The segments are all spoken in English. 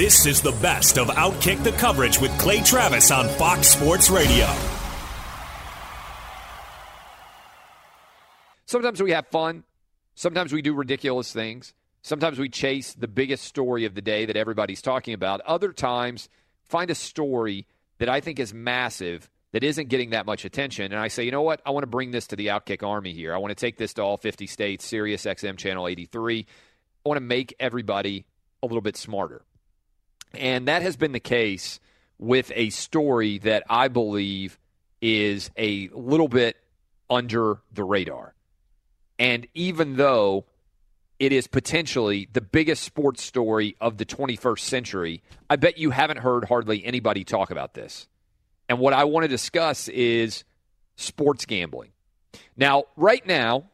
This is the best of Outkick the coverage with Clay Travis on Fox Sports Radio. Sometimes we have fun. Sometimes we do ridiculous things. Sometimes we chase the biggest story of the day that everybody's talking about. Other times, find a story that I think is massive that isn't getting that much attention. And I say, you know what? I want to bring this to the Outkick Army here. I want to take this to all 50 states, Sirius XM Channel 83. I want to make everybody a little bit smarter. And that has been the case with a story that I believe is a little bit under the radar. And even though it is potentially the biggest sports story of the 21st century, I bet you haven't heard hardly anybody talk about this. And what I want to discuss is sports gambling. Now, right now,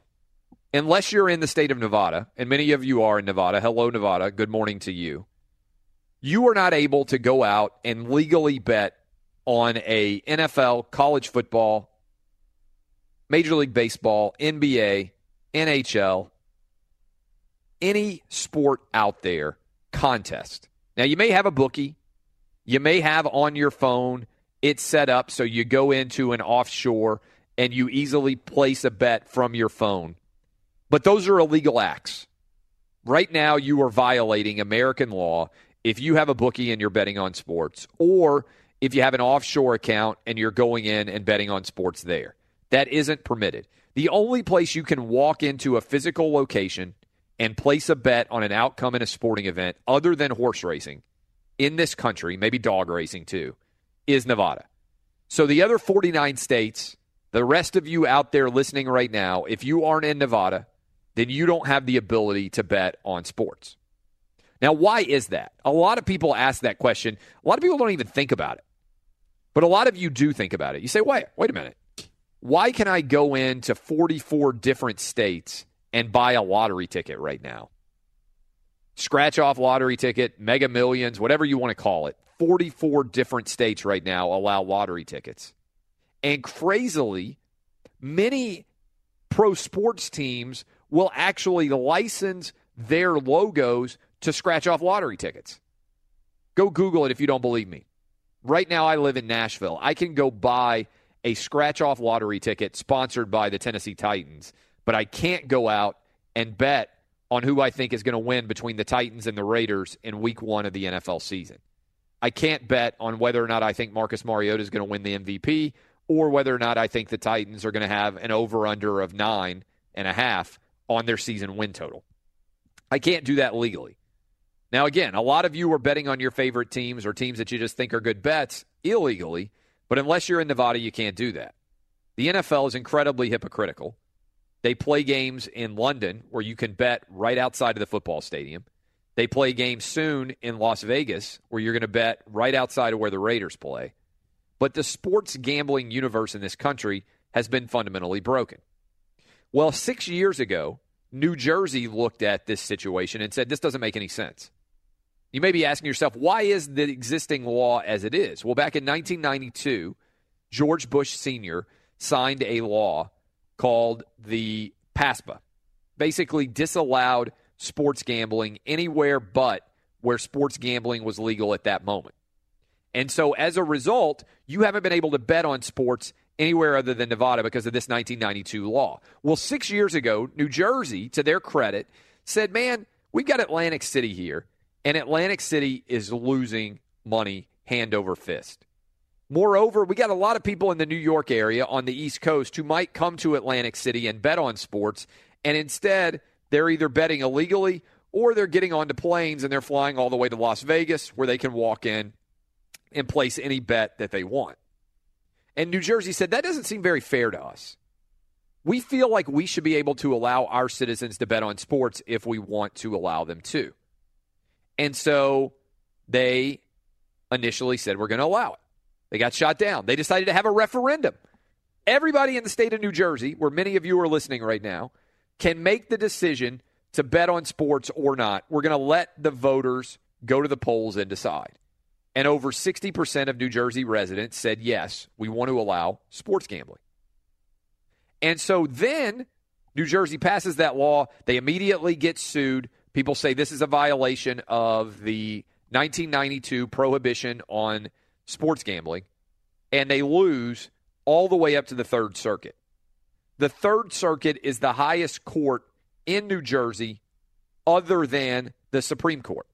unless you're in the state of Nevada, and many of you are in Nevada, hello, Nevada, good morning to you, you are not able to go out and legally bet on a NFL, college football, Major League Baseball, NBA, NHL, any sport out there contest. Now, you may have a bookie, you may have on your phone it's set up so you go into an offshore and you easily place a bet from your phone. But those are illegal acts. Right now, you are violating American law if you have a bookie and you're betting on sports, or if you have an offshore account and you're going in and betting on sports there. That isn't permitted. The only place you can walk into a physical location and place a bet on an outcome in a sporting event other than horse racing in this country, maybe dog racing too, is Nevada. So the other 49 states, the rest of you out there listening right now, if you aren't in Nevada, then you don't have the ability to bet on sports. Now, why is that? A lot of people ask that question. A lot of people don't even think about it. But a lot of you do think about it. You say, wait, wait a minute. Why can I go into 44 different states and buy a lottery ticket right now? Scratch off lottery ticket, mega millions, whatever you want to call it. 44 different states right now allow lottery tickets. And crazily, many pro sports teams will actually license their logos to scratch off lottery tickets. Go Google it if you don't believe me. Right now, I live in Nashville. I can go buy a scratch off lottery ticket sponsored by the Tennessee Titans, but I can't go out and bet on who I think is going to win between the Titans and the Raiders in week one of the NFL season. I can't bet on whether or not I think Marcus Mariota is going to win the MVP or whether or not I think the Titans are going to have an over under of nine and a half on their season win total. I can't do that legally. Now, again, a lot of you are betting on your favorite teams or teams that you just think are good bets illegally, but unless you're in Nevada, you can't do that. The NFL is incredibly hypocritical. They play games in London where you can bet right outside of the football stadium. They play games soon in Las Vegas where you're going to bet right outside of where the Raiders play. But the sports gambling universe in this country has been fundamentally broken. Well, six years ago, New Jersey looked at this situation and said, this doesn't make any sense. You may be asking yourself, why is the existing law as it is? Well, back in 1992, George Bush Sr. signed a law called the PASPA, basically disallowed sports gambling anywhere but where sports gambling was legal at that moment. And so as a result, you haven't been able to bet on sports anywhere other than Nevada because of this 1992 law. Well, six years ago, New Jersey, to their credit, said, man, we've got Atlantic City here, and Atlantic City is losing money hand over fist. Moreover, we got a lot of people in the New York area on the East Coast who might come to Atlantic City and bet on sports, and instead they're either betting illegally or they're getting onto planes and they're flying all the way to Las Vegas where they can walk in and place any bet that they want. And New Jersey said that doesn't seem very fair to us. We feel like we should be able to allow our citizens to bet on sports if we want to allow them to. And so they initially said we're going to allow it. They got shot down. They decided to have a referendum. Everybody in the state of New Jersey, where many of you are listening right now, can make the decision to bet on sports or not. We're going to let the voters go to the polls and decide. And over 60% of New Jersey residents said, yes, we want to allow sports gambling. And so then New Jersey passes that law. They immediately get sued. People say this is a violation of the 1992 prohibition on sports gambling. And they lose all the way up to the Third Circuit. The Third Circuit is the highest court in New Jersey other than the Supreme Court.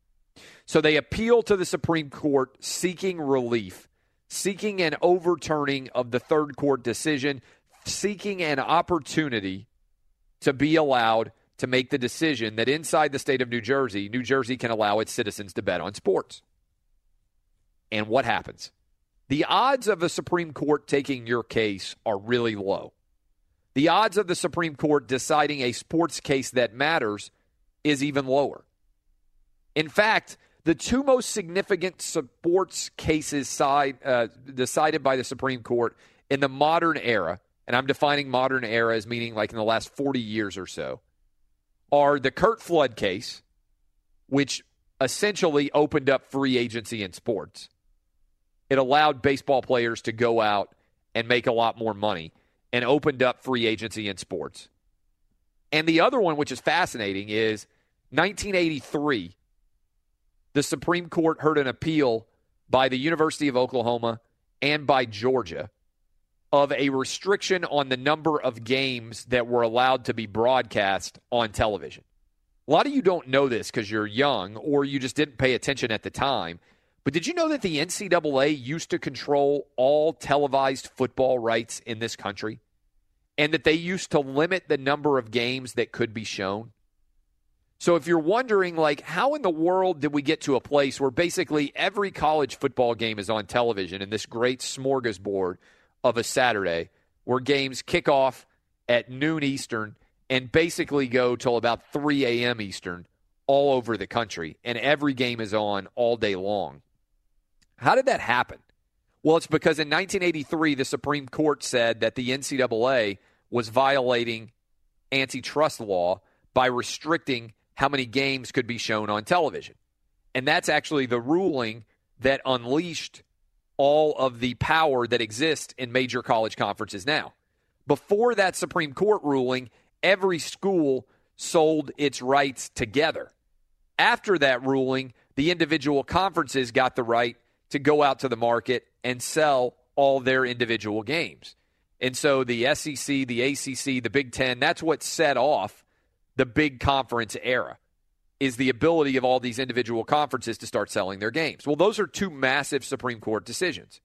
So they appeal to the Supreme Court seeking relief, seeking an overturning of the third court decision, seeking an opportunity to be allowed to make the decision that inside the state of New Jersey, New Jersey can allow its citizens to bet on sports. And what happens? The odds of the Supreme Court taking your case are really low. The odds of the Supreme Court deciding a sports case that matters is even lower. In fact, the two most significant sports cases side, uh, decided by the Supreme Court in the modern era, and I'm defining modern era as meaning like in the last 40 years or so, are the Curt Flood case, which essentially opened up free agency in sports. It allowed baseball players to go out and make a lot more money and opened up free agency in sports. And the other one, which is fascinating, is 1983 the Supreme Court heard an appeal by the University of Oklahoma and by Georgia of a restriction on the number of games that were allowed to be broadcast on television. A lot of you don't know this because you're young or you just didn't pay attention at the time. But did you know that the NCAA used to control all televised football rights in this country? And that they used to limit the number of games that could be shown? So if you're wondering, like, how in the world did we get to a place where basically every college football game is on television in this great smorgasbord of a Saturday where games kick off at noon Eastern and basically go till about 3 a.m. Eastern all over the country, and every game is on all day long. How did that happen? Well, it's because in 1983, the Supreme Court said that the NCAA was violating antitrust law by restricting how many games could be shown on television. And that's actually the ruling that unleashed all of the power that exists in major college conferences now. Before that Supreme Court ruling, every school sold its rights together. After that ruling, the individual conferences got the right to go out to the market and sell all their individual games. And so the SEC, the ACC, the Big Ten, that's what set off the big conference era is the ability of all these individual conferences to start selling their games. Well, those are two massive Supreme Court decisions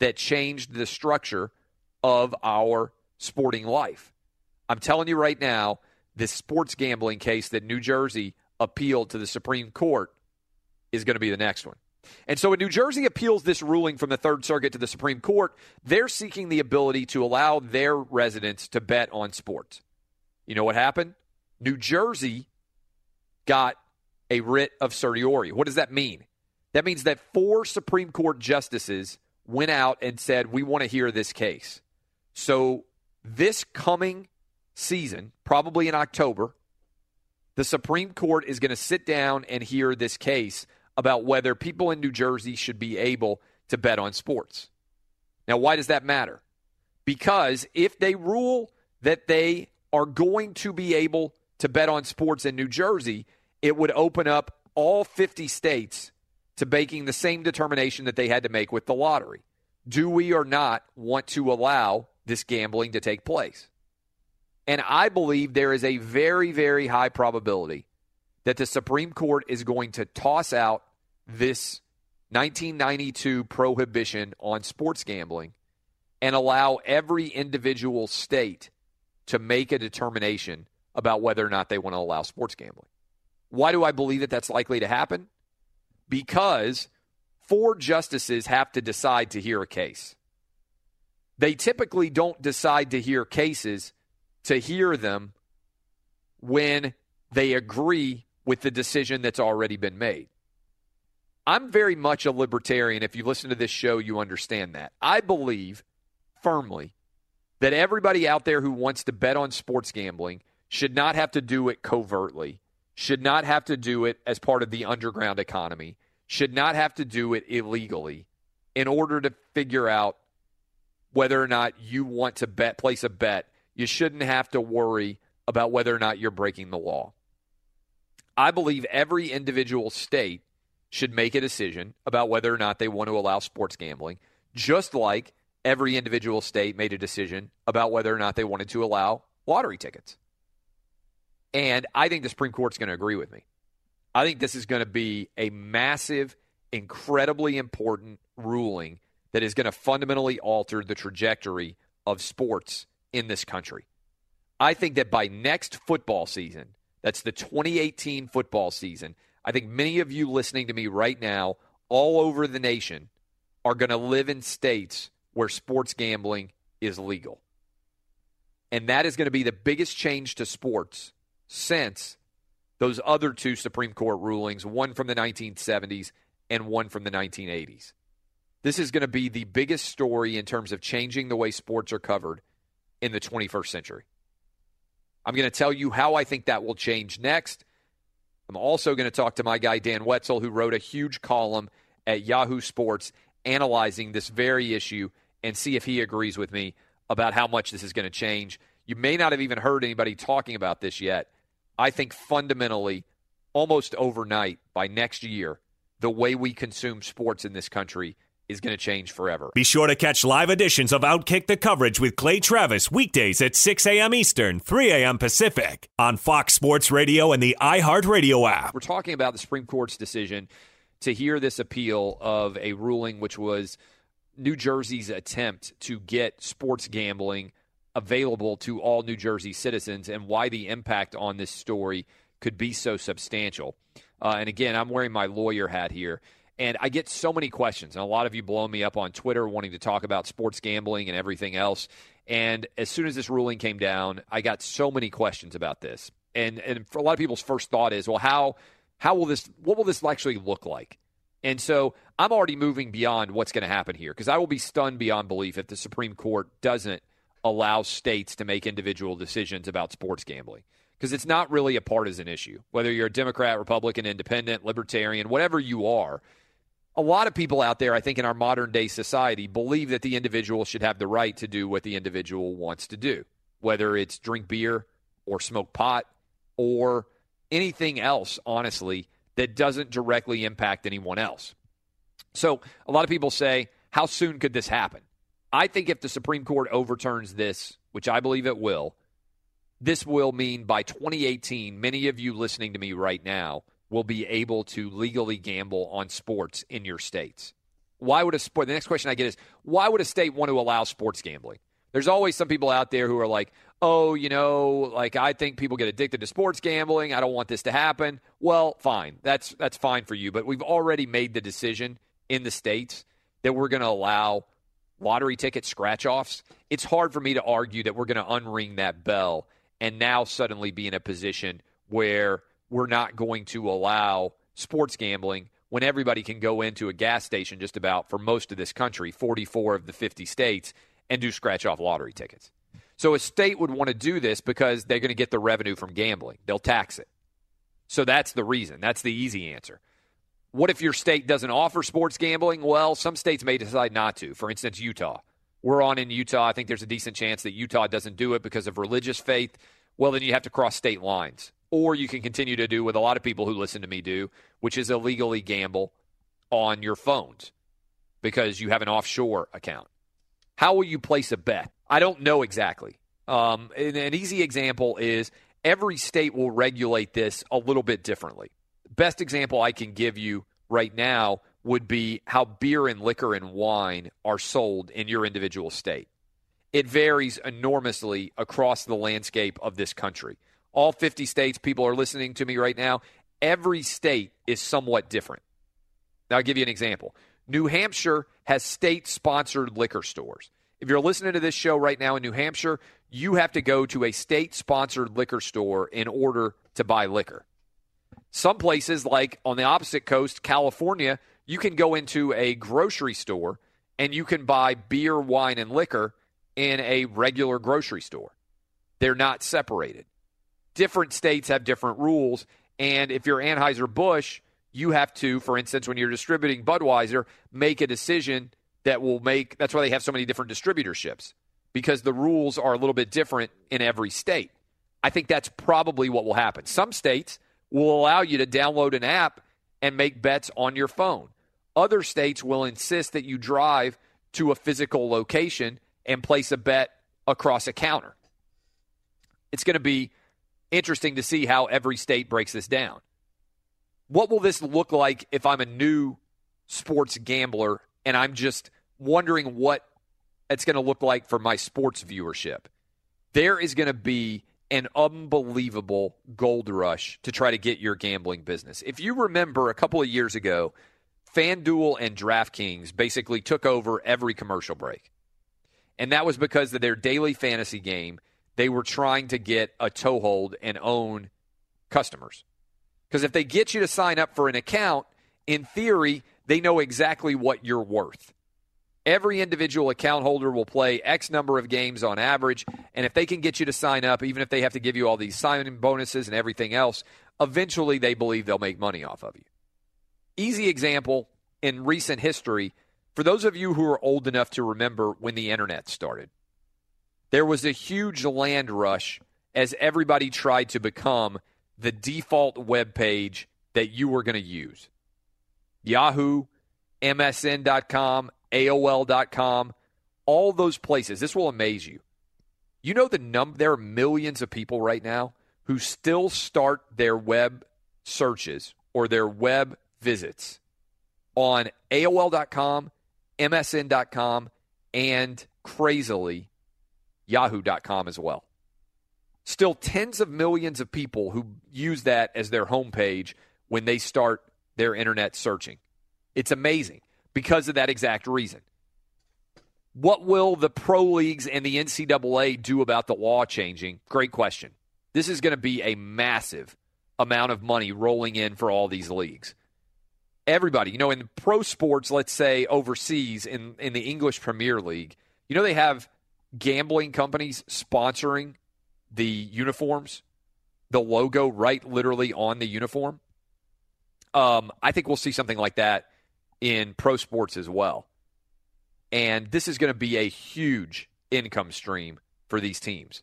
that changed the structure of our sporting life. I'm telling you right now, this sports gambling case that New Jersey appealed to the Supreme Court is going to be the next one. And so when New Jersey appeals this ruling from the Third Circuit to the Supreme Court, they're seeking the ability to allow their residents to bet on sports. You know what happened? New Jersey got a writ of certiorari. What does that mean? That means that four Supreme Court justices went out and said, We want to hear this case. So, this coming season, probably in October, the Supreme Court is going to sit down and hear this case about whether people in New Jersey should be able to bet on sports. Now, why does that matter? Because if they rule that they are going to be able to bet on sports in New Jersey, it would open up all 50 states to making the same determination that they had to make with the lottery. Do we or not want to allow this gambling to take place? And I believe there is a very, very high probability that the Supreme Court is going to toss out this 1992 prohibition on sports gambling and allow every individual state to make a determination about whether or not they want to allow sports gambling. Why do I believe that that's likely to happen? Because four justices have to decide to hear a case. They typically don't decide to hear cases to hear them when they agree with the decision that's already been made. I'm very much a libertarian. If you listen to this show, you understand that. I believe firmly that everybody out there who wants to bet on sports gambling should not have to do it covertly, should not have to do it as part of the underground economy, should not have to do it illegally in order to figure out whether or not you want to bet place a bet. You shouldn't have to worry about whether or not you're breaking the law. I believe every individual state should make a decision about whether or not they want to allow sports gambling, just like every individual state made a decision about whether or not they wanted to allow lottery tickets. And I think the Supreme Court's going to agree with me. I think this is going to be a massive, incredibly important ruling that is going to fundamentally alter the trajectory of sports in this country. I think that by next football season, that's the 2018 football season, I think many of you listening to me right now, all over the nation, are going to live in states where sports gambling is legal. And that is going to be the biggest change to sports since those other two Supreme Court rulings, one from the 1970s and one from the 1980s. This is going to be the biggest story in terms of changing the way sports are covered in the 21st century. I'm going to tell you how I think that will change next. I'm also going to talk to my guy, Dan Wetzel, who wrote a huge column at Yahoo Sports analyzing this very issue and see if he agrees with me about how much this is going to change. You may not have even heard anybody talking about this yet. I think fundamentally, almost overnight by next year, the way we consume sports in this country is going to change forever. Be sure to catch live editions of Outkick the Coverage with Clay Travis weekdays at 6 a.m. Eastern, 3 a.m. Pacific on Fox Sports Radio and the iHeartRadio app. We're talking about the Supreme Court's decision to hear this appeal of a ruling which was New Jersey's attempt to get sports gambling available to all New Jersey citizens and why the impact on this story could be so substantial. Uh, and again, I'm wearing my lawyer hat here. And I get so many questions, and a lot of you blowing me up on Twitter wanting to talk about sports gambling and everything else. And as soon as this ruling came down, I got so many questions about this. And and for a lot of people's first thought is, well, how how will this what will this actually look like? And so I'm already moving beyond what's going to happen here because I will be stunned beyond belief if the Supreme Court doesn't allow states to make individual decisions about sports gambling because it's not really a partisan issue. Whether you're a Democrat, Republican, Independent, Libertarian, whatever you are, a lot of people out there, I think, in our modern day society believe that the individual should have the right to do what the individual wants to do, whether it's drink beer or smoke pot or anything else, honestly, that doesn't directly impact anyone else. So a lot of people say, how soon could this happen? I think if the Supreme Court overturns this, which I believe it will, this will mean by 2018, many of you listening to me right now will be able to legally gamble on sports in your states. Why would a sport? The next question I get is why would a state want to allow sports gambling? There's always some people out there who are like, oh, you know, like I think people get addicted to sports gambling. I don't want this to happen. Well, fine. That's that's fine for you, but we've already made the decision in the states that we're going to allow lottery ticket scratch offs, it's hard for me to argue that we're going to unring that bell and now suddenly be in a position where we're not going to allow sports gambling when everybody can go into a gas station just about for most of this country, 44 of the 50 states, and do scratch off lottery tickets. So a state would want to do this because they're going to get the revenue from gambling. They'll tax it. So that's the reason. That's the easy answer. What if your state doesn't offer sports gambling? Well, some states may decide not to. For instance, Utah. We're on in Utah. I think there's a decent chance that Utah doesn't do it because of religious faith. Well, then you have to cross state lines. Or you can continue to do what a lot of people who listen to me do, which is illegally gamble on your phones because you have an offshore account. How will you place a bet? I don't know exactly. Um, an easy example is every state will regulate this a little bit differently. Best example I can give you right now would be how beer and liquor and wine are sold in your individual state. It varies enormously across the landscape of this country. All 50 states, people are listening to me right now. Every state is somewhat different. Now, I'll give you an example. New Hampshire has state sponsored liquor stores. If you're listening to this show right now in New Hampshire, you have to go to a state sponsored liquor store in order to buy liquor. Some places, like on the opposite coast, California, you can go into a grocery store and you can buy beer, wine, and liquor in a regular grocery store. They're not separated. Different states have different rules. And if you're Anheuser-Busch, you have to, for instance, when you're distributing Budweiser, make a decision that will make that's why they have so many different distributorships because the rules are a little bit different in every state. I think that's probably what will happen. Some states will allow you to download an app and make bets on your phone. Other states will insist that you drive to a physical location and place a bet across a counter. It's going to be interesting to see how every state breaks this down. What will this look like if I'm a new sports gambler and I'm just wondering what it's going to look like for my sports viewership? There is going to be an unbelievable gold rush to try to get your gambling business. If you remember a couple of years ago, FanDuel and DraftKings basically took over every commercial break. And that was because of their daily fantasy game. They were trying to get a toehold and own customers. Because if they get you to sign up for an account, in theory, they know exactly what you're worth. Every individual account holder will play X number of games on average. And if they can get you to sign up, even if they have to give you all these signing bonuses and everything else, eventually they believe they'll make money off of you. Easy example in recent history for those of you who are old enough to remember when the internet started, there was a huge land rush as everybody tried to become the default web page that you were going to use. Yahoo, MSN.com, AOL.com, all those places. This will amaze you. You know the num there are millions of people right now who still start their web searches or their web visits on AOL.com, MSN.com, and crazily Yahoo.com as well. Still tens of millions of people who use that as their homepage when they start their internet searching. It's amazing because of that exact reason. What will the pro leagues and the NCAA do about the law changing? Great question. This is going to be a massive amount of money rolling in for all these leagues. Everybody, you know, in pro sports, let's say overseas in, in the English Premier League, you know, they have gambling companies sponsoring the uniforms, the logo right literally on the uniform. Um, I think we'll see something like that in pro sports as well. And this is going to be a huge income stream for these teams.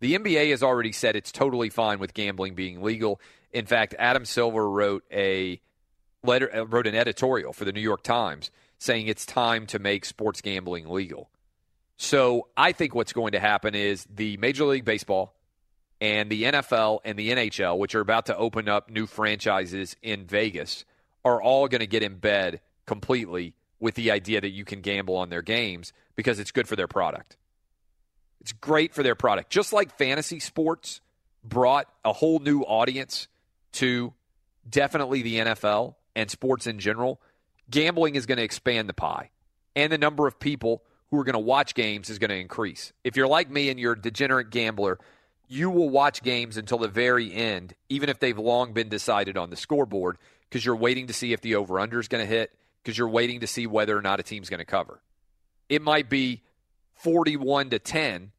The NBA has already said it's totally fine with gambling being legal. In fact, Adam Silver wrote a letter, uh, wrote an editorial for the New York Times saying it's time to make sports gambling legal. So I think what's going to happen is the Major League Baseball and the NFL and the NHL, which are about to open up new franchises in Vegas, are all going to get in bed completely with the idea that you can gamble on their games because it's good for their product. It's great for their product. Just like fantasy sports brought a whole new audience to definitely the NFL and sports in general, gambling is going to expand the pie. And the number of people who are going to watch games is going to increase. If you're like me and you're a degenerate gambler, you will watch games until the very end, even if they've long been decided on the scoreboard, because you're waiting to see if the over under is going to hit, because you're waiting to see whether or not a team's going to cover. It might be 41 to 10,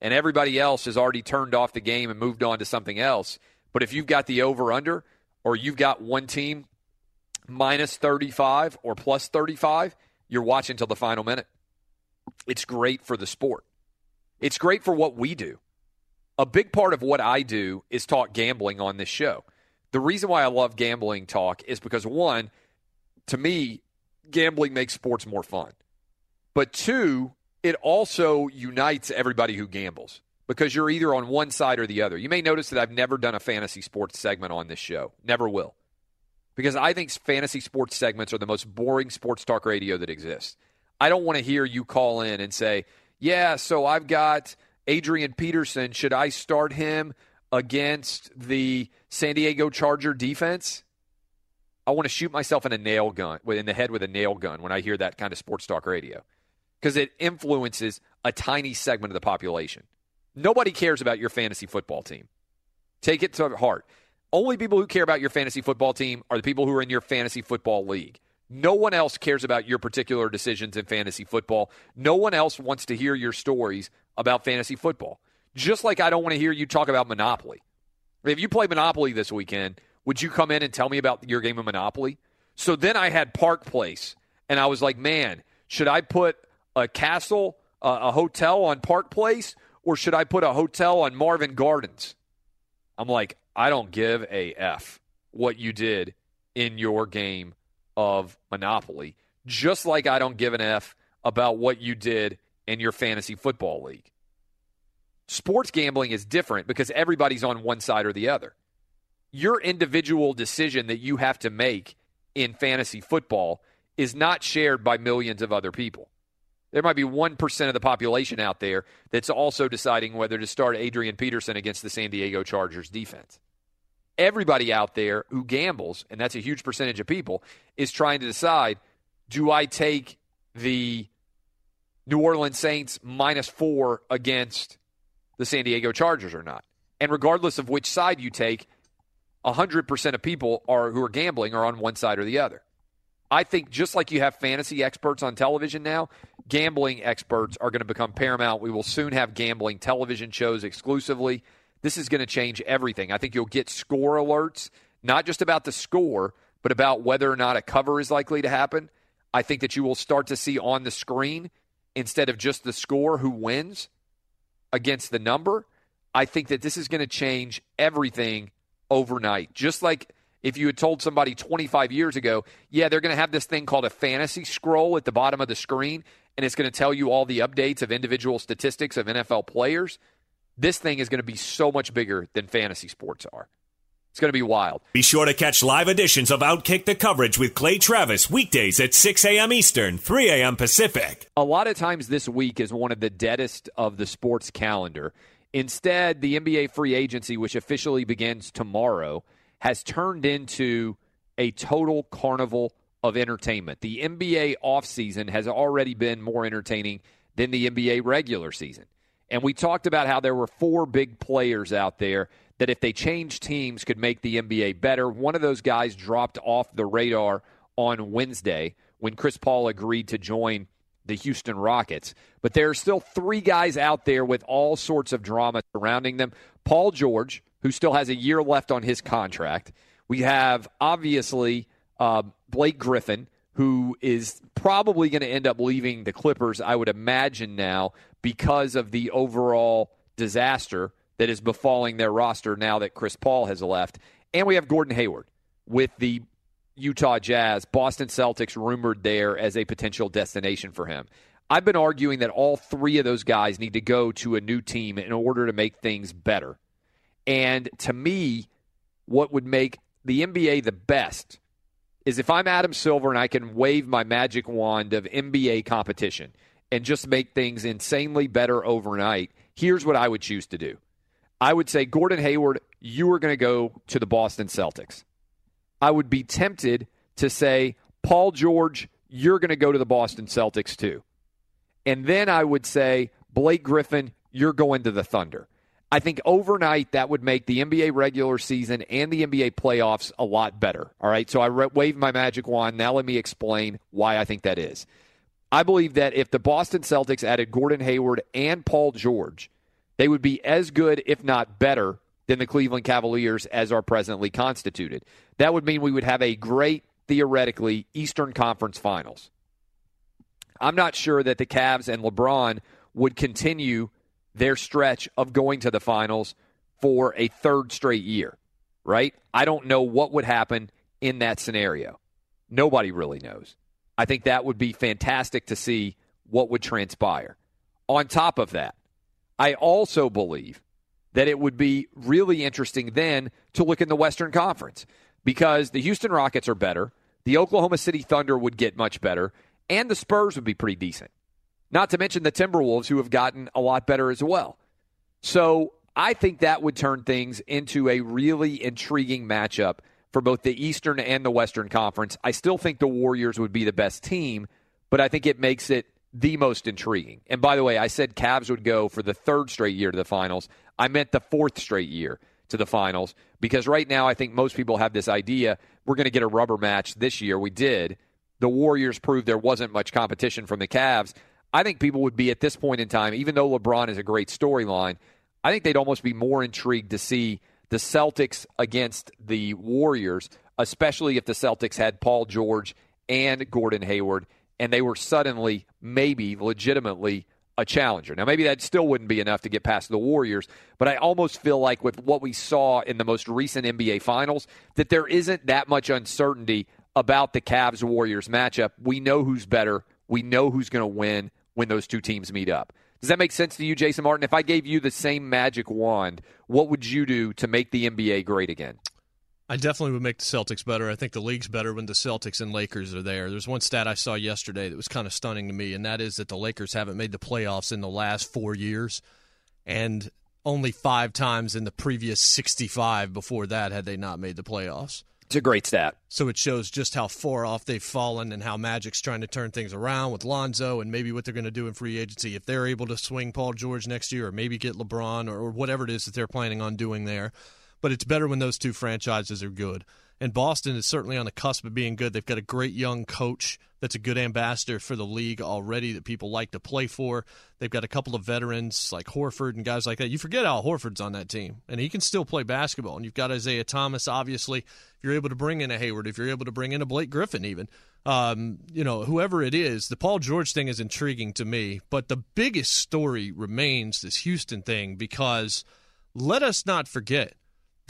and everybody else has already turned off the game and moved on to something else. But if you've got the over under, or you've got one team minus 35 or plus 35, you're watching till the final minute. It's great for the sport. It's great for what we do. A big part of what I do is talk gambling on this show. The reason why I love gambling talk is because one, to me, gambling makes sports more fun. But two, it also unites everybody who gambles because you're either on one side or the other. You may notice that I've never done a fantasy sports segment on this show. Never will. Because I think fantasy sports segments are the most boring sports talk radio that exists. I don't want to hear you call in and say, yeah, so I've got Adrian Peterson. Should I start him against the San Diego Charger defense? I want to shoot myself in a nail gun, in the head with a nail gun when I hear that kind of sports talk radio because it influences a tiny segment of the population. Nobody cares about your fantasy football team. Take it to heart. Only people who care about your fantasy football team are the people who are in your fantasy football league. No one else cares about your particular decisions in fantasy football. No one else wants to hear your stories about fantasy football. Just like I don't want to hear you talk about Monopoly. If you play Monopoly this weekend, would you come in and tell me about your game of Monopoly? So then I had Park Place, and I was like, man, should I put a castle, uh, a hotel on Park Place, or should I put a hotel on Marvin Gardens? I'm like, I don't give a F what you did in your game of Monopoly, just like I don't give an F about what you did in your fantasy football league. Sports gambling is different because everybody's on one side or the other. Your individual decision that you have to make in fantasy football is not shared by millions of other people. There might be 1% of the population out there that's also deciding whether to start Adrian Peterson against the San Diego Chargers defense. Everybody out there who gambles, and that's a huge percentage of people, is trying to decide do I take the New Orleans Saints minus four against the San Diego Chargers or not? And regardless of which side you take, 100% of people are who are gambling are on one side or the other. I think just like you have fantasy experts on television now, gambling experts are going to become paramount. We will soon have gambling television shows exclusively. This is going to change everything. I think you'll get score alerts, not just about the score, but about whether or not a cover is likely to happen. I think that you will start to see on the screen, instead of just the score, who wins against the number. I think that this is going to change everything overnight. Just like if you had told somebody 25 years ago, yeah, they're going to have this thing called a fantasy scroll at the bottom of the screen, and it's going to tell you all the updates of individual statistics of NFL players, this thing is going to be so much bigger than fantasy sports are. It's going to be wild. Be sure to catch live editions of Outkick the Coverage with Clay Travis weekdays at 6 a.m. Eastern, 3 a.m. Pacific. A lot of times this week is one of the deadest of the sports calendar. Instead, the NBA free agency, which officially begins tomorrow, has turned into a total carnival of entertainment. The NBA offseason has already been more entertaining than the NBA regular season. And we talked about how there were four big players out there that, if they changed teams, could make the NBA better. One of those guys dropped off the radar on Wednesday when Chris Paul agreed to join the Houston Rockets. But there are still three guys out there with all sorts of drama surrounding them. Paul George, who still has a year left on his contract. We have obviously uh, Blake Griffin, who is probably going to end up leaving the Clippers, I would imagine now, because of the overall disaster that is befalling their roster now that Chris Paul has left. And we have Gordon Hayward with the Utah Jazz, Boston Celtics rumored there as a potential destination for him. I've been arguing that all three of those guys need to go to a new team in order to make things better. And to me, what would make the NBA the best is if I'm Adam Silver and I can wave my magic wand of NBA competition and just make things insanely better overnight, here's what I would choose to do. I would say, Gordon Hayward, you are going to go to the Boston Celtics. I would be tempted to say, Paul George, you're going to go to the Boston Celtics too. And then I would say, Blake Griffin, you're going to the Thunder. I think overnight that would make the NBA regular season and the NBA playoffs a lot better. All right. So I re- waved my magic wand. Now let me explain why I think that is. I believe that if the Boston Celtics added Gordon Hayward and Paul George, they would be as good, if not better, than the Cleveland Cavaliers as are presently constituted. That would mean we would have a great, theoretically, Eastern Conference Finals. I'm not sure that the Cavs and LeBron would continue their stretch of going to the finals for a third straight year, right? I don't know what would happen in that scenario. Nobody really knows. I think that would be fantastic to see what would transpire. On top of that, I also believe that it would be really interesting then to look in the Western Conference because the Houston Rockets are better, the Oklahoma City Thunder would get much better, and the Spurs would be pretty decent. Not to mention the Timberwolves, who have gotten a lot better as well. So I think that would turn things into a really intriguing matchup for both the Eastern and the Western Conference. I still think the Warriors would be the best team, but I think it makes it the most intriguing. And by the way, I said Cavs would go for the third straight year to the finals. I meant the fourth straight year to the finals because right now I think most people have this idea we're going to get a rubber match this year. We did. The Warriors proved there wasn't much competition from the Cavs. I think people would be at this point in time, even though LeBron is a great storyline, I think they'd almost be more intrigued to see the Celtics against the Warriors, especially if the Celtics had Paul George and Gordon Hayward, and they were suddenly, maybe legitimately, a challenger. Now, maybe that still wouldn't be enough to get past the Warriors, but I almost feel like with what we saw in the most recent NBA Finals, that there isn't that much uncertainty about the Cavs Warriors matchup. We know who's better, we know who's going to win when those two teams meet up. Does that make sense to you, Jason Martin? If I gave you the same magic wand, what would you do to make the NBA great again? I definitely would make the Celtics better. I think the league's better when the Celtics and Lakers are there. There's one stat I saw yesterday that was kind of stunning to me, and that is that the Lakers haven't made the playoffs in the last four years, and only five times in the previous 65 before that had they not made the playoffs. It's a great stat. So it shows just how far off they've fallen and how Magic's trying to turn things around with Lonzo and maybe what they're going to do in free agency. If they're able to swing Paul George next year or maybe get LeBron or, or whatever it is that they're planning on doing there. But it's better when those two franchises are good. And Boston is certainly on the cusp of being good. They've got a great young coach that's a good ambassador for the league already that people like to play for. They've got a couple of veterans like Horford and guys like that. You forget Al Horford's on that team, and he can still play basketball. And you've got Isaiah Thomas, obviously. If you're able to bring in a Hayward, if you're able to bring in a Blake Griffin, even, um, you know, whoever it is, the Paul George thing is intriguing to me. But the biggest story remains this Houston thing because let us not forget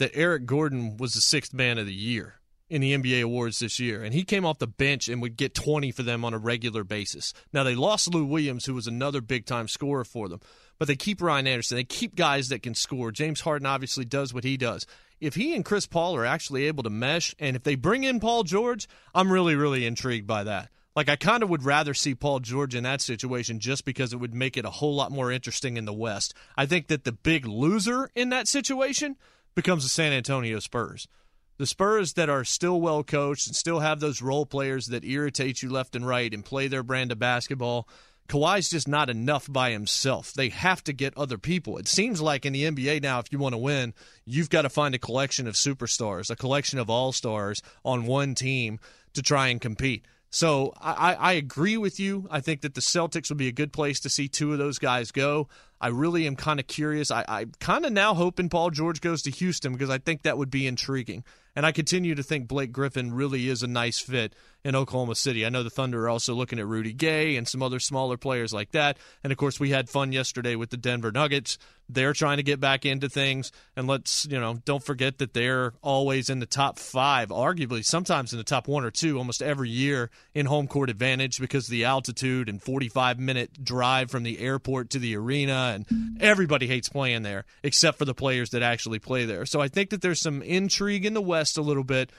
that Eric Gordon was the sixth man of the year in the NBA awards this year, and he came off the bench and would get 20 for them on a regular basis. Now, they lost Lou Williams, who was another big time scorer for them, but they keep Ryan Anderson. They keep guys that can score. James Harden obviously does what he does. If he and Chris Paul are actually able to mesh, and if they bring in Paul George, I'm really, really intrigued by that. Like, I kind of would rather see Paul George in that situation just because it would make it a whole lot more interesting in the West. I think that the big loser in that situation becomes the San Antonio Spurs. The Spurs that are still well coached and still have those role players that irritate you left and right and play their brand of basketball. Kawhi's just not enough by himself. They have to get other people. It seems like in the NBA now, if you want to win, you've got to find a collection of superstars, a collection of all stars on one team to try and compete. So I, I agree with you. I think that the Celtics would be a good place to see two of those guys go. I really am kind of curious. I, I'm kind of now hoping Paul George goes to Houston because I think that would be intriguing. And I continue to think Blake Griffin really is a nice fit in Oklahoma City. I know the Thunder are also looking at Rudy Gay and some other smaller players like that. And of course, we had fun yesterday with the Denver Nuggets. They're trying to get back into things. And let's, you know, don't forget that they're always in the top five, arguably sometimes in the top one or two almost every year in home court advantage because of the altitude and 45 minute drive from the airport to the arena. And everybody hates playing there except for the players that actually play there. So I think that there's some intrigue in the A little bit.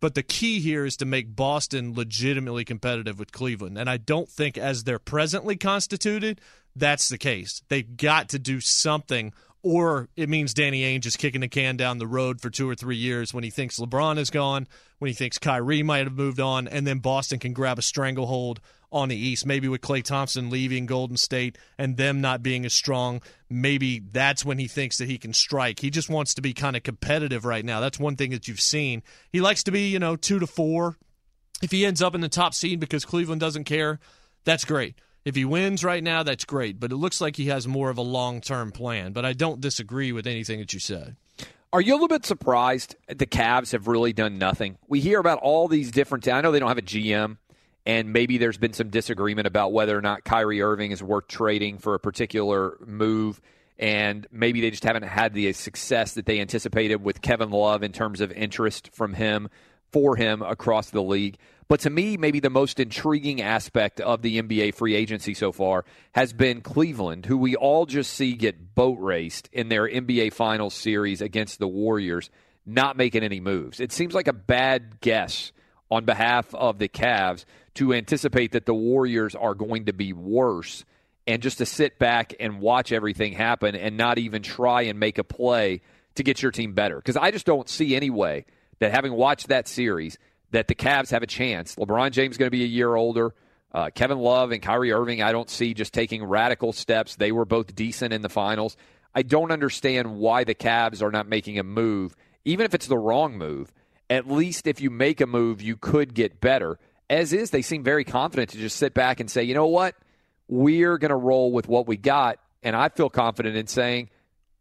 But the key here is to make Boston legitimately competitive with Cleveland. And I don't think, as they're presently constituted, that's the case. They've got to do something or it means Danny Ainge is kicking the can down the road for two or three years when he thinks LeBron is gone, when he thinks Kyrie might have moved on, and then Boston can grab a stranglehold on the East. Maybe with Klay Thompson leaving Golden State and them not being as strong, maybe that's when he thinks that he can strike. He just wants to be kind of competitive right now. That's one thing that you've seen. He likes to be, you know, two to four. If he ends up in the top seed because Cleveland doesn't care, that's great. If he wins right now, that's great. But it looks like he has more of a long term plan. But I don't disagree with anything that you said. Are you a little bit surprised the Cavs have really done nothing? We hear about all these different. I know they don't have a GM, and maybe there's been some disagreement about whether or not Kyrie Irving is worth trading for a particular move, and maybe they just haven't had the success that they anticipated with Kevin Love in terms of interest from him for him across the league. But to me, maybe the most intriguing aspect of the NBA free agency so far has been Cleveland, who we all just see get boat raced in their NBA Finals series against the Warriors, not making any moves. It seems like a bad guess on behalf of the Cavs to anticipate that the Warriors are going to be worse and just to sit back and watch everything happen and not even try and make a play to get your team better. Because I just don't see any way that having watched that series – that the Cavs have a chance. LeBron James is going to be a year older. Uh, Kevin Love and Kyrie Irving, I don't see just taking radical steps. They were both decent in the finals. I don't understand why the Cavs are not making a move, even if it's the wrong move. At least if you make a move, you could get better. As is, they seem very confident to just sit back and say, you know what? We're going to roll with what we got. And I feel confident in saying,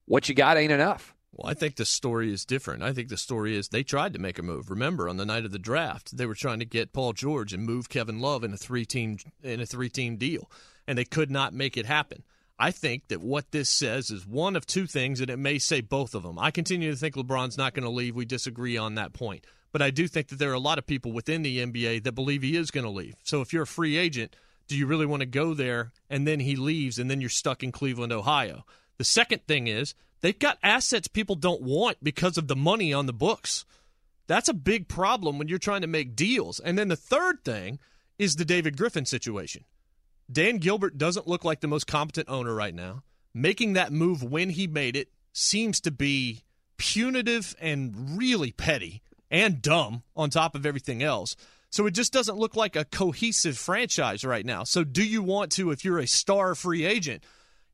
what you got ain't enough. Well, I think the story is different. I think the story is they tried to make a move. Remember, on the night of the draft, they were trying to get Paul George and move Kevin Love in a three team in a three team deal, and they could not make it happen. I think that what this says is one of two things, and it may say both of them. I continue to think LeBron's not going to leave. We disagree on that point. But I do think that there are a lot of people within the NBA that believe he is going to leave. So if you're a free agent, do you really want to go there and then he leaves and then you're stuck in Cleveland, Ohio? The second thing is They've got assets people don't want because of the money on the books. That's a big problem when you're trying to make deals. And then the third thing is the David Griffin situation. Dan Gilbert doesn't look like the most competent owner right now. Making that move when he made it seems to be punitive and really petty and dumb on top of everything else. So it just doesn't look like a cohesive franchise right now. So do you want to, if you're a star free agent,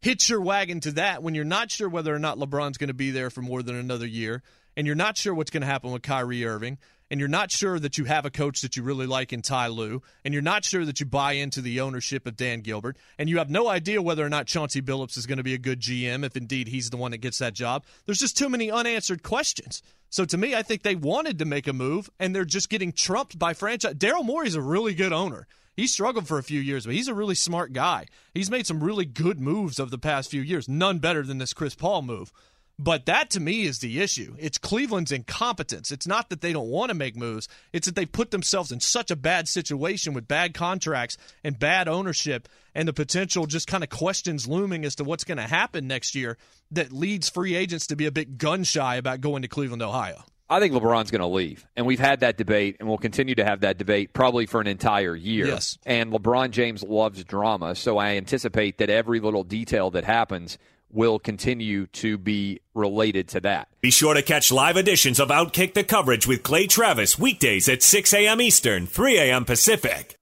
hitch your wagon to that when you're not sure whether or not LeBron's going to be there for more than another year, and you're not sure what's going to happen with Kyrie Irving, and you're not sure that you have a coach that you really like in Ty Lue, and you're not sure that you buy into the ownership of Dan Gilbert, and you have no idea whether or not Chauncey Billups is going to be a good GM if indeed he's the one that gets that job. There's just too many unanswered questions. So to me, I think they wanted to make a move, and they're just getting trumped by franchise. Daryl Morey's a really good owner. He struggled for a few years, but he's a really smart guy. He's made some really good moves of the past few years, none better than this Chris Paul move. But that to me is the issue. It's Cleveland's incompetence. It's not that they don't want to make moves, it's that they put themselves in such a bad situation with bad contracts and bad ownership and the potential just kind of questions looming as to what's going to happen next year that leads free agents to be a bit gun shy about going to Cleveland, Ohio. I think LeBron's going to leave. And we've had that debate, and we'll continue to have that debate probably for an entire year. Yes. And LeBron James loves drama, so I anticipate that every little detail that happens will continue to be related to that. Be sure to catch live editions of Outkick the coverage with Clay Travis weekdays at 6 a.m. Eastern, 3 a.m. Pacific.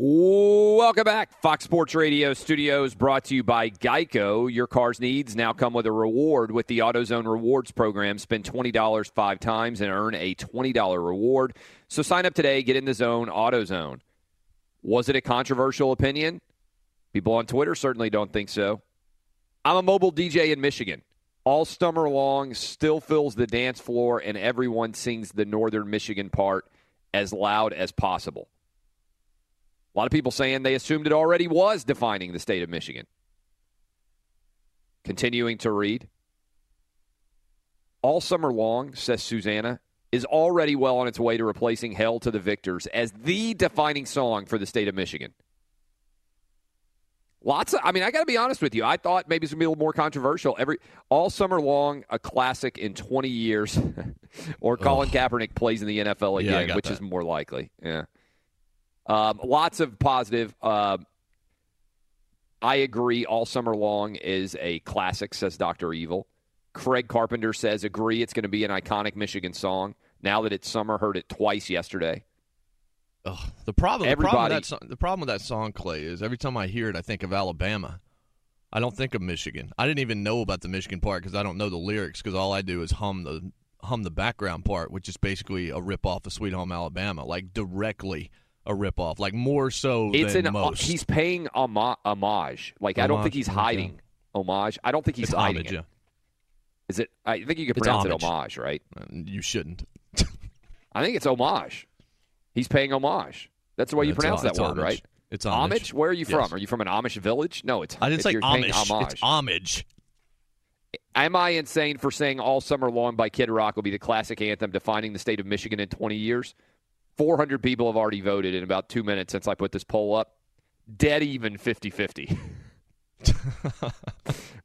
Welcome back. Fox Sports Radio studios brought to you by Geico. Your car's needs now come with a reward with the AutoZone Rewards program. Spend $20 five times and earn a $20 reward. So sign up today, get in the zone, AutoZone. Was it a controversial opinion? People on Twitter certainly don't think so. I'm a mobile DJ in Michigan. All summer long, still fills the dance floor, and everyone sings the Northern Michigan part as loud as possible. A lot of people saying they assumed it already was defining the state of Michigan. Continuing to read. All summer long, says Susanna, is already well on its way to replacing Hail to the Victors as the defining song for the state of Michigan. Lots of, I mean, I got to be honest with you. I thought maybe it's to be a little more controversial. Every all summer long, a classic in 20 years, or Colin oh. Kaepernick plays in the NFL again, yeah, which that. is more likely. Yeah. Um, lots of positive. Uh, I agree. All summer long is a classic, says Doctor Evil. Craig Carpenter says agree. It's going to be an iconic Michigan song. Now that it's summer, heard it twice yesterday. Ugh, the problem, the problem, Everybody- with that song, the problem with that song, Clay, is every time I hear it, I think of Alabama. I don't think of Michigan. I didn't even know about the Michigan part because I don't know the lyrics. Because all I do is hum the hum the background part, which is basically a rip off of Sweet Home Alabama, like directly a rip off, like more so It's than an uh, most. he's paying homage. Like I don't think Homage, he's hiding homage. I don't think he's it's hiding homage, it. yeah. Is it? I think you could pronounce homage. it homage, right? Uh, You shouldn't. I think it's homage. He's paying homage. That's the way you It's pronounce that word, homage. right? It's homage. Where are you Yes. from? Are you from an Amish village? No, it's. I didn't it's, say Amish. homage. It's homage. Am I insane for saying "All Summer Long" by Kid Rock will be the classic anthem defining the state of Michigan in 20 years? 400 people have already voted in about two minutes since I put this poll up. Dead even 50 50.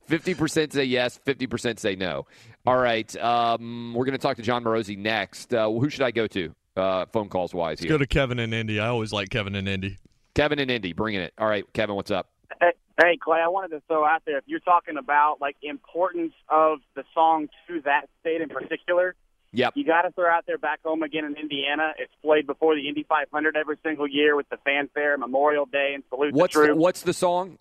50% say yes, 50% say no. All right. Um, we're going to talk to Jon Morosi next. Uh, who should I go to, uh, phone calls wise Let's go to Kevin and Indy. I always like Kevin and Indy. Kevin and Indy, bringing it. All right, Kevin, what's up? Hey, hey, Clay, I wanted to throw out there if you're talking about like importance of the song to that state in particular, Yep. you got to throw out there back home again in Indiana. It's played before the Indy 500 every single year with the fanfare, Memorial Day, and salute What's the the, what's the song?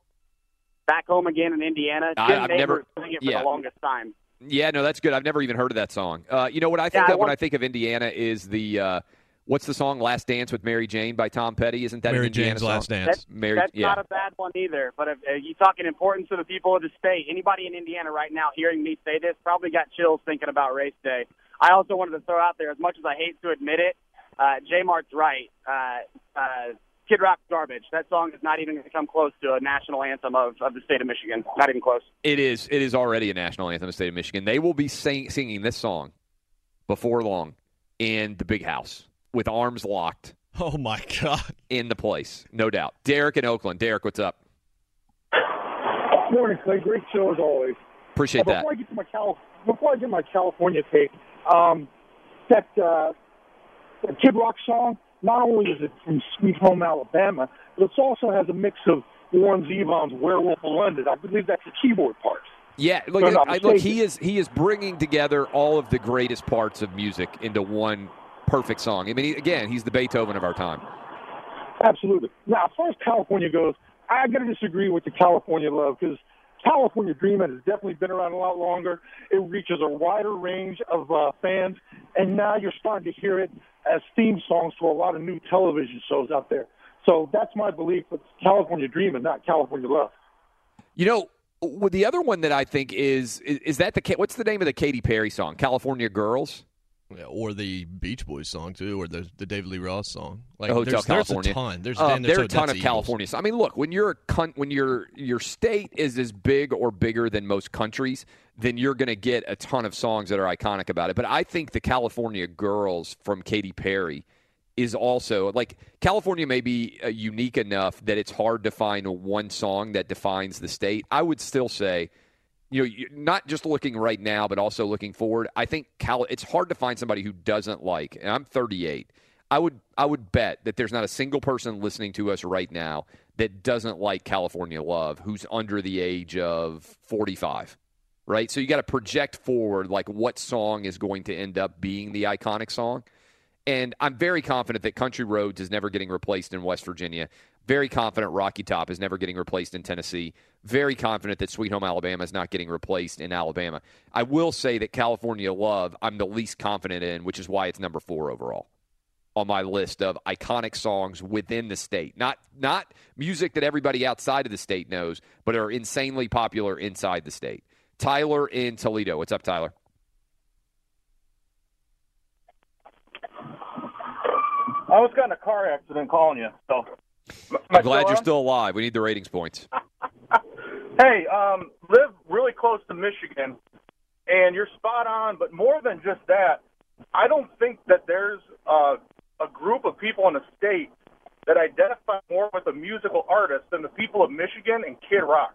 back home again in Indiana. I- Jim I've never- sang it for yeah. the longest time. Yeah, no, that's good. I've never even heard of that song. Uh, you know what I think Yeah, I of when I think of Indiana is the uh, what's the song "Last Dance with Mary Jane" by Tom Petty? Isn't that Mary an Indiana Jane's song? Last Dance. That's, Mary, that's yeah. not a bad one either. But if uh, you talking importance to the people of the state, anybody in Indiana right now hearing me say this probably got chills thinking about race day. I also wanted to throw out there, as much as I hate to admit it, uh, J Mart's right. Uh, uh, Kid Rock's garbage. That song is not even going to come close to a national anthem of, of the state of Michigan. Not even close. It is. It is already a national anthem of the state of Michigan. They will be sing, singing this song before long in the big house with arms locked Oh my God! in the place, no doubt. Derek in Oakland. Derek, what's up? Morning, Clay. Great show as always. Appreciate Uh, that. before I get to my Cal- before I get my California take, um, that uh, the Kid Rock song. Not only is it from Sweet Home Alabama, but it also has a mix of Warren Zevon's Werewolf of London. I believe that's the keyboard part. Yeah, look, I, look, he is he is bringing together all of the greatest parts of music into one perfect song. I mean, he, again, he's the Beethoven of our time. Absolutely. Now, as far as California goes, I got to disagree with the California love because California Dreamin' has definitely been around a lot longer. It reaches a wider range of uh, fans, and now you're starting to hear it as theme songs for a lot of new television shows out there. So that's my belief. It's California Dreamin', not California Love. You know, the other one that I think is is, is that the what's the name of the Katy Perry song? California Girls. Yeah, or the Beach Boys song too, or the the David Lee Roth song. Like Hotel there's, California. There's a ton. There's, Uh, there's a ton of the California. songs. I mean, look when you're a when your your state is as big or bigger than most countries, then you're going to get a ton of songs that are iconic about it. But I think the California Girls from Katy Perry is also like California may be uh, unique enough that it's hard to find one song that defines the state. I would still say you know, not just looking right now, but also looking forward. I think Cal. It's hard to find somebody who doesn't like. And I'm 38. I would I would bet that there's not a single person listening to us right now that doesn't like California Love who's under the age of 45. Right? So you got to project forward like what song is going to end up being the iconic song. And I'm very confident that Country Roads is never getting replaced in West Virginia. Very confident Rocky Top is never getting replaced in Tennessee. Very confident that Sweet Home Alabama is not getting replaced in Alabama. I will say that California Love, I'm the least confident in, which is why it's number four overall on my list of iconic songs within the state. Not not music that everybody outside of the state knows, but are insanely popular inside the state. Tyler in Toledo. What's up, Tyler? I was got in a car accident calling you. So, I'm glad you're still alive. We need the ratings points. Hey, um, live really close to Michigan, and you're spot on. But more than just that, I don't think that there's uh, a group of people in the state that identify more with a musical artist than the people of Michigan and Kid Rock.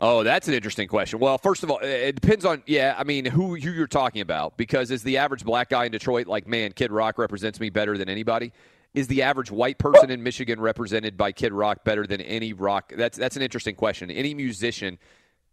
Oh, that's an interesting question. Well, first of all, it depends on yeah. I mean, who who you're talking about? Because as the average black guy in Detroit, like man, Kid Rock represents me better than anybody. Is the average white person in Michigan represented by Kid Rock better than any rock? That's that's an interesting question. Any musician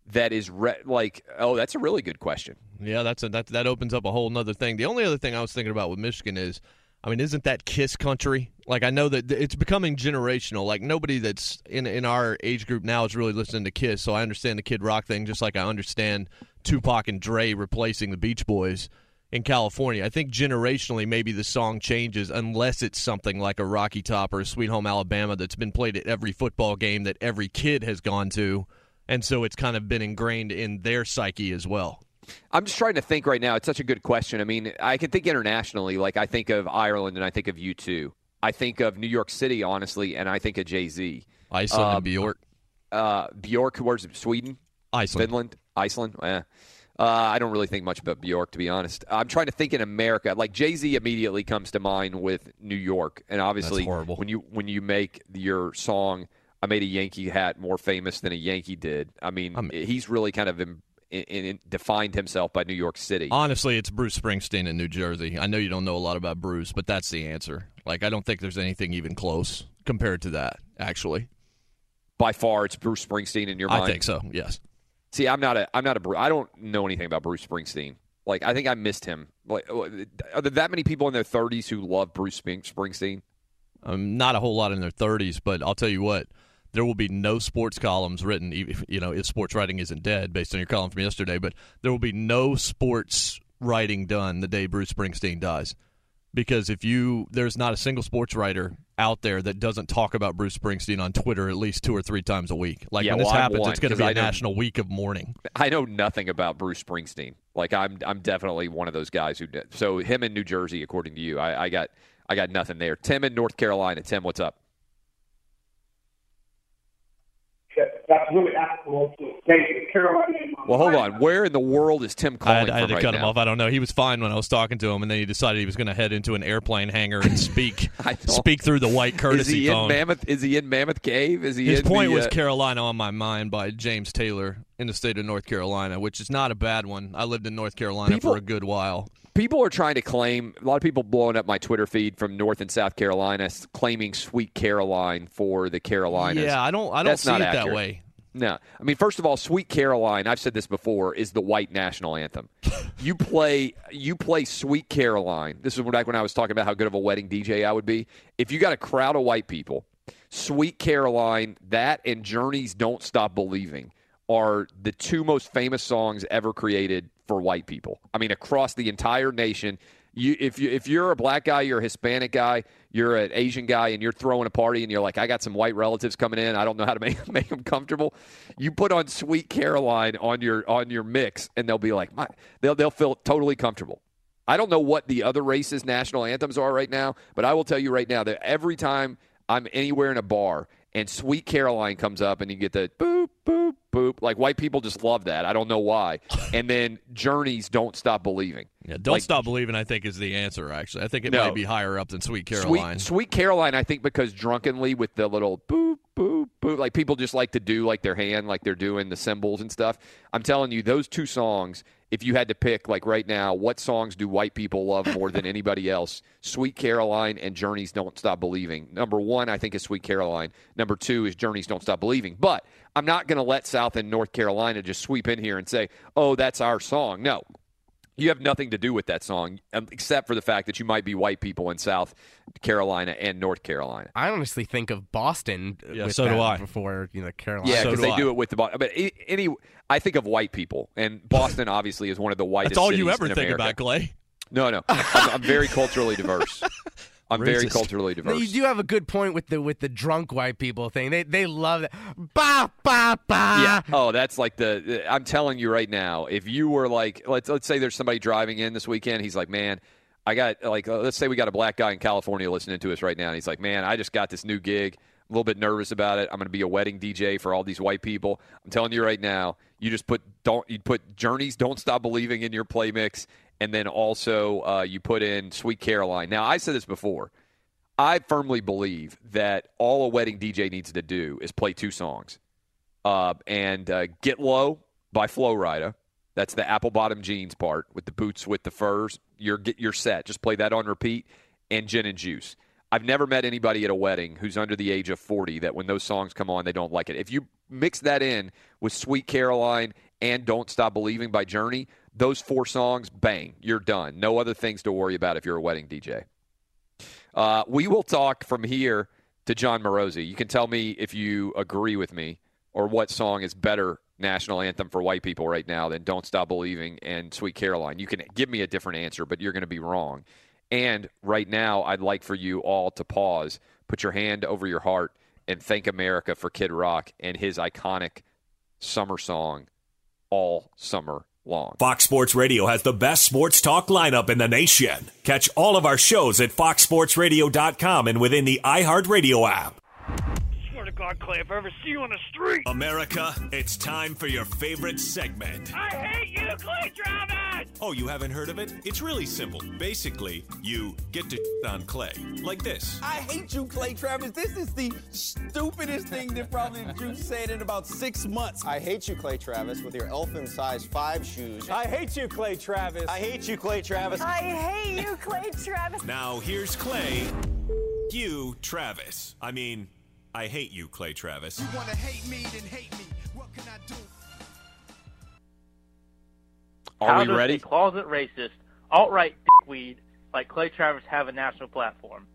that is re- like, oh, that's a really good question. Yeah, that's a, that that opens up a whole nother thing. The only other thing I was thinking about with Michigan is, I mean, isn't that Kiss country? Like, I know that it's becoming generational. Like, nobody that's in in our age group now is really listening to Kiss. So I understand the Kid Rock thing, just like I understand Tupac and Dre replacing the Beach Boys in California. I think generationally, maybe the song changes unless it's something like a Rocky Top or a Sweet Home Alabama that's been played at every football game that every kid has gone to, and so it's kind of been ingrained in their psyche as well. I'm just trying to think right now. It's such a good question. I mean, I can think internationally. Like I think of Ireland and I think of U2. I think of New York City, honestly, and I think of Jay Z. Iceland Um, and Bjork. Uh, Bjork, where's? Sweden? Iceland. Finland? Iceland? Eh. Uh, I don't really think much about Bjork, to be honest. I'm trying to think in America. Like Jay Z immediately comes to mind with New York, and obviously, when you when you make your song, "I made a Yankee hat more famous than a Yankee did." I mean, he's really kind of in, in, in, defined himself by New York City. Honestly, it's Bruce Springsteen in New Jersey. I know you don't know a lot about Bruce, but that's the answer. Like, I don't think there's anything even close compared to that. Actually, By far, it's Bruce Springsteen in your mind. I think so. Yes. See, I'm not a I'm not a I don't know anything about Bruce Springsteen. Like I think I missed him. Like are there that many people in their 30s who love Bruce Springsteen? Um, not a whole lot in their 30s, but I'll tell you what, there will be no sports columns written. You know, if sports writing isn't dead, based on your column from yesterday, but there will be no sports writing done the day Bruce Springsteen dies, because if you there's not a single sports writer out there that doesn't talk about Bruce Springsteen on Twitter at least two or three times a week. Like Yeah, when this well, happens, one, it's going to be a I know- national week of mourning. I know nothing about Bruce Springsteen. Like I'm I'm definitely one of those guys who did. So him in New Jersey, according to you, I, I got I got nothing there. Tim in North Carolina. Tim, what's up? That's really applicable to the Carolina. Well, hold on. Where in the world is Tim I calling had, I had to right cut him off. I don't know. He was fine when I was talking to him, and then he decided he was going to head into an airplane hangar and speak speak through the white Is courtesy he phone. in Mammoth? Is he in Mammoth Cave? Is he His in point the, was uh, Carolina on my mind by James Taylor in the state of North Carolina, which is not a bad one. I lived in North Carolina People- for a good while. people are trying to claim a lot of people blowing up my Twitter feed from North and South Carolina, claiming Sweet Caroline for the Carolinas. Yeah, I don't I don't That's see not it that way. No, I mean, first of all, "Sweet Caroline." I've said this before is the white national anthem. you play, you play "Sweet Caroline." This is back when I was talking about how good of a wedding DJ I would be. If you got a crowd of white people, "Sweet Caroline," that and Journey's "Don't Stop Believing" are the two most famous songs ever created for white people. I mean, across the entire nation. You, if you if you're a black guy, you're a Hispanic guy, you're an Asian guy, and you're throwing a party, and you're like, I got some white relatives coming in. I don't know how to make make them comfortable. You put on Sweet Caroline on your on your mix, and they'll be like, they'll they'll feel totally comfortable. I don't know what the other races' national anthems are right now, but I will tell you right now that every time I'm anywhere in a bar and Sweet Caroline comes up and you get the boop, boop, boop, like white people just love that. I don't know why. And then Journeys Don't Stop Believing. Yeah, don't Like, stop believing. I think is the answer. Actually, I think it No. might be higher up than Sweet Caroline. Sweet, Sweet Caroline, I think because drunkenly with the little boop, boop, boop, like people just like to do like their hand, like they're doing the symbols and stuff. I'm telling you, those two songs, if you had to pick like right now, what songs do white people love more than anybody else? Sweet Caroline and Journeys Don't Stop Believing. Number one, I think, is Sweet Caroline. Number two is Journeys Don't Stop Believing. But I'm not going to let South and North Carolina just sweep in here and say, oh, that's our song. No, you have nothing to do with that song, um, except for the fact that you might be white people in South Carolina and North Carolina. I honestly think of Boston. Yeah, with so do that I. Before you know Carolina. Yeah, So because do they I. do it with the. Bo- But any, I think of white people, and Boston obviously is one of the whitest. That's all you cities ever in think America. about, Clay. No, no, I'm, I'm very culturally diverse. I'm very culturally diverse. you do have a good point with the with the drunk white people thing. They they love that. Ba ba ba. Yeah. Oh, that's like the. I'm telling you right now. If you were like, let's let's say there's somebody driving in this weekend. He's like, man, I got like, uh, let's say we got a black guy in California listening to us right now. And he's like, man, I just got this new gig. A little bit nervous about it. I'm going to be a wedding DJ for all these white people. I'm telling you right now. You just put don't you put Journeys "Don't Stop Believing" in your play mix, and then also uh, you put in "Sweet Caroline." Now I said this before. I firmly believe that all a wedding DJ needs to do is play two songs uh, and uh, Get Low by Flo Rida. That's the apple bottom jeans part with the boots with the furs. You're get you're set. Just play that on repeat and gin and juice. I've never met anybody at a wedding who's under the age of 40 that when those songs come on, they don't like it. If you mix that in with Sweet Caroline and Don't Stop Believing by Journey, those four songs, bang, you're done. No other things to worry about if you're a wedding DJ. Uh, we will talk from here to Jon Morosi. You can tell me if you agree with me or what song is better national anthem for white people right now than Don't Stop Believing and Sweet Caroline. You can give me a different answer, but you're going to be wrong. And right now, I'd like for you all to pause, put your hand over your heart, and thank America for Kid Rock and his iconic summer song, All Summer Long. Fox Sports Radio has the best sports talk lineup in the nation. Catch all of our shows at foxsportsradio.com and within the iHeartRadio app. Swear to God, Clay, if I ever see you on the street. America, it's time for your favorite segment. I hate you, Clay Travis! Oh, you haven't heard of it? It's really simple. Basically, you get to on Clay. Like this. I hate you, Clay Travis. This is the stupidest thing that probably you've said in about six months. I hate you, Clay Travis, with your elfin size five shoes. I hate you, Clay Travis. I hate you, Clay Travis. I hate you, Clay Travis. Now here's Clay. You, Travis. I mean, I hate you, Clay Travis. You wanna hate me, then hate me. What can I do? Are How we does ready? A closet racist, alt-right dickweed like Clay Travis have a national platform?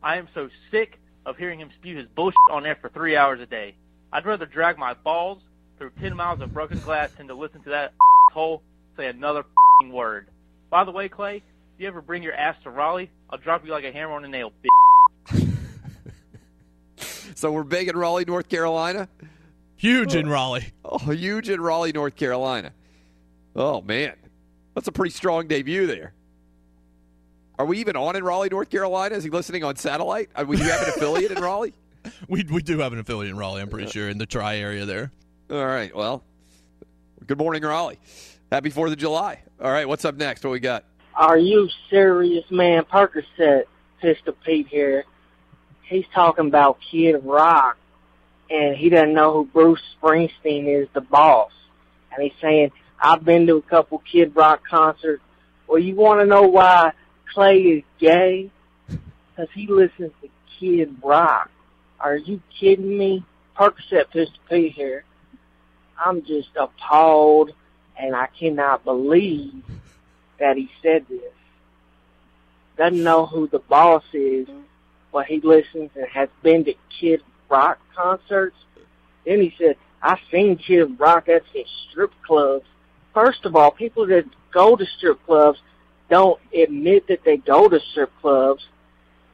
I am so sick of hearing him spew his bullshit on air for three hours a day. I'd rather drag my balls through ten miles of broken glass than to listen to that hole say another fing word. By the way, Clay, if you ever bring your ass to Raleigh, I'll drop you like a hammer on a nail, bitch. So we're big in Raleigh, North Carolina. Huge in Raleigh. Oh, huge in Raleigh, North Carolina. Oh man, that's a pretty strong debut there. Are we even on in Raleigh, North Carolina? Is he listening on satellite? Are we do you have an affiliate in Raleigh? We we do have an affiliate in Raleigh. I'm pretty sure in the Tri area there. All right. Well, good morning, Raleigh. Happy Fourth of July. All right. What's up next? What we got? Are you serious, man? Percocet, Pistol Pete here. He's talking about Kid Rock, and he doesn't know who Bruce Springsteen is, the boss. And he's saying, I've been to a couple Kid Rock concerts. Well, you want to know why Clay is gay? Because he listens to Kid Rock. Are you kidding me? Percocet Pistol Pete here. I'm just appalled, and I cannot believe that he said this. Doesn't know who the boss is, but he listens and has been to Kid Rock concerts. Then he said, I've seen Kid Rock at some strip clubs. First of all, people that go to strip clubs don't admit that they go to strip clubs.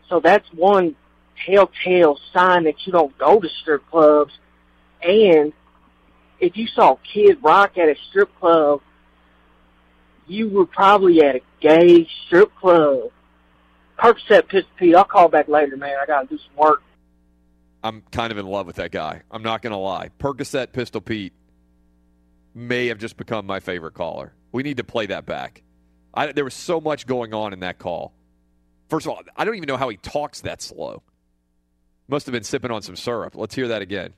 So that's one telltale sign that you don't go to strip clubs. And if you saw Kid Rock at a strip club, you were probably at a gay strip club. Percocet Pistol Pete, I'll call back later, man. I gotta do some work. I'm kind of in love with that guy. I'm not going to lie. Percocet Pistol Pete may have just become my favorite caller. We need to play that back. I, there was so much going on in that call. First of all, I don't even know how he talks that slow. Must have been sipping on some syrup. Let's hear that again.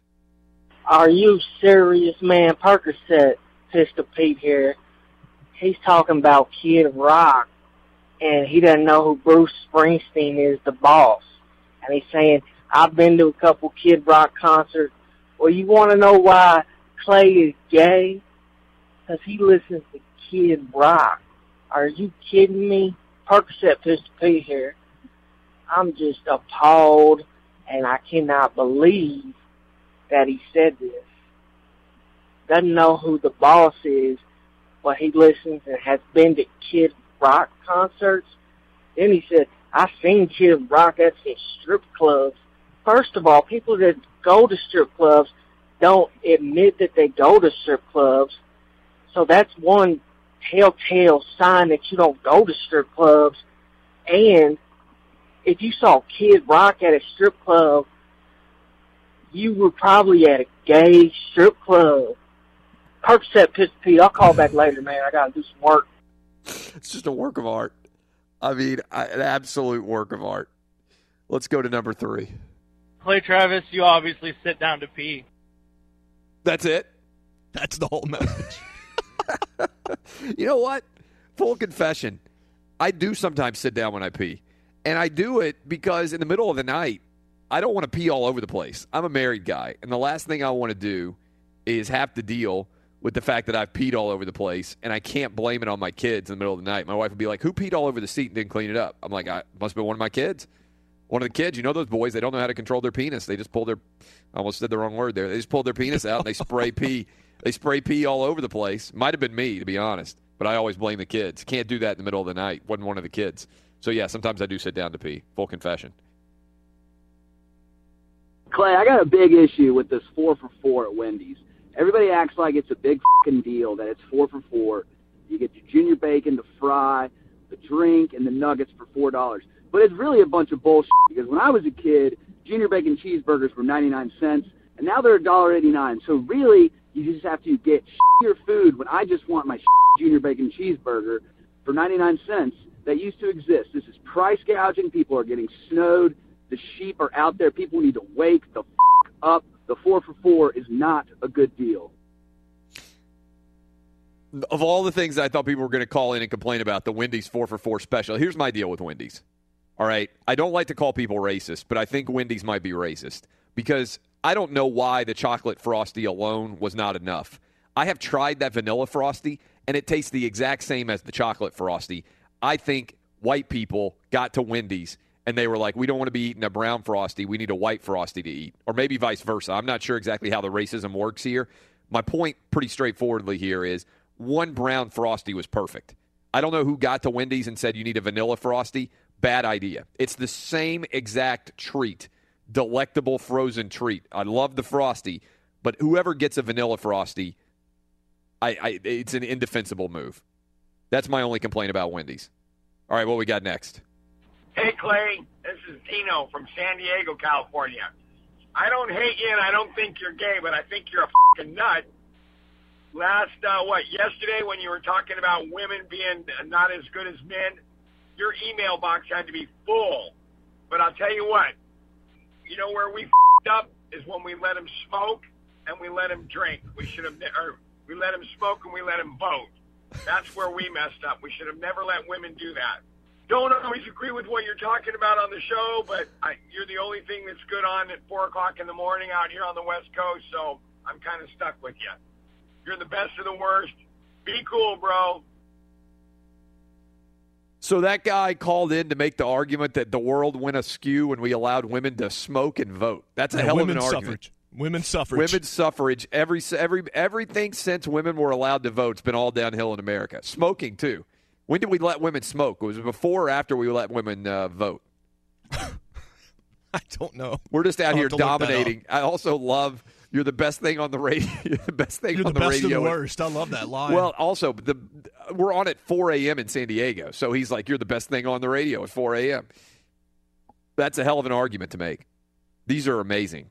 Are you serious, man? Percocet Pistol Pete here. He's talking about Kid Rock, and he doesn't know who Bruce Springsteen is, the boss. And he's saying, I've been to a couple Kid Rock concerts. Well, you want to know why Clay is gay? Because he listens to Kid Rock. Are you kidding me? Percocet Pistol Pete here. I'm just appalled, and I cannot believe that he said this. Doesn't know who the boss is, but he listens and has been to Kid Rock concerts. Then he said, I've seen Kid Rock at his strip clubs. First of all, people that go to strip clubs don't admit that they go to strip clubs. So that's one telltale sign that you don't go to strip clubs. And if you saw Kid Rock at a strip club, you were probably at a gay strip club. Percocet Pistol Pete, I'll call back later, man. I gotta do some work. It's just a work of art. I mean, I- an absolute work of art. Let's go to number three. Clay Travis, you obviously sit down to pee. That's it. That's the whole message. you know what? Full confession. I do sometimes sit down when I pee. And I do it because in the middle of the night, I don't want to pee all over the place. I'm a married guy, and the last thing I want to do is have to deal with the fact that I've peed all over the place, and I can't blame it on my kids in the middle of the night. My wife would be like, "Who peed all over the seat and didn't clean it up?" I'm like, "I must have been one of my kids." One of the kids, you know those boys, they don't know how to control their penis. They just pull their I almost said the wrong word there. They just pulled their penis out and they spray pee. They spray pee all over the place. Might have been me, to be honest. But I always blame the kids. Can't do that in the middle of the night. Wasn't one of the kids. So yeah, sometimes I do sit down to pee. Full confession. Clay, I got a big issue with this four for four at Wendy's. Everybody acts like it's a big fucking deal that it's four for four. You get your junior bacon, the fry, the drink, and the nuggets for four dollars. But it's really a bunch of bullshit because when I was a kid, junior bacon cheeseburgers were 99 cents, and now they're $1.89. So really, you just have to get your food when I just want my junior bacon cheeseburger for 99 cents that used to exist. This is price gouging. People are getting snowed. The sheep are out there. People need to wake the f- up. The four for four is not a good deal. Of all the things I thought people were going to call in and complain about, the Wendy's four for four special. Here's my deal with Wendy's. All right, I don't like to call people racist, but I think Wendy's might be racist because I don't know why the chocolate frosty alone was not enough. I have tried that vanilla frosty, and it tastes the exact same as the chocolate frosty. I think white people got to Wendy's and they were like, we don't want to be eating a brown frosty. We need a white frosty to eat. Or maybe vice versa. I'm not sure exactly how the racism works here. My point, pretty straightforwardly, here is one brown frosty was perfect. I don't know who got to Wendy's and said you need a vanilla frosty. Bad idea. It's the same exact treat, delectable frozen treat. I love the frosty, but whoever gets a vanilla frosty, I, I it's an indefensible move. That's my only complaint about Wendy's. All right, what we got next? Hey, Clay, this is Dino from San Diego, California. I don't hate you and I don't think you're gay, but I think you're a fucking nut. Last, uh, what, yesterday when you were talking about women being not as good as men, your email box had to be full. But I'll tell you what, you know where we fed up is when we let him smoke and we let him drink. We should have, ne- or we let him smoke and we let him vote. That's where we messed up. We should have never let women do that. Don't always agree with what you're talking about on the show, but I, you're the only thing that's good on at four o'clock in the morning out here on the West Coast. So I'm kind of stuck with you. You're the best of the worst. Be cool, bro. So that guy called in to make the argument that the world went askew when we allowed women to smoke and vote. That's a Yeah, hell of an argument. women's suffrage. Women's suffrage. Women's suffrage. Every every everything since women were allowed to vote has been all downhill in America. Smoking too. When did we let women smoke? Was it before or after we let women uh, vote? I don't know. We're just out I'll here have to look that up. dominating. I also love you're the best thing on the radio. The best thing You're on the best radio. the worst. I love that line. Well, also the we're on at 4 a.m. in San Diego, so he's like, "You're the best thing on the radio at 4 a.m." That's a hell of an argument to make. These are amazing.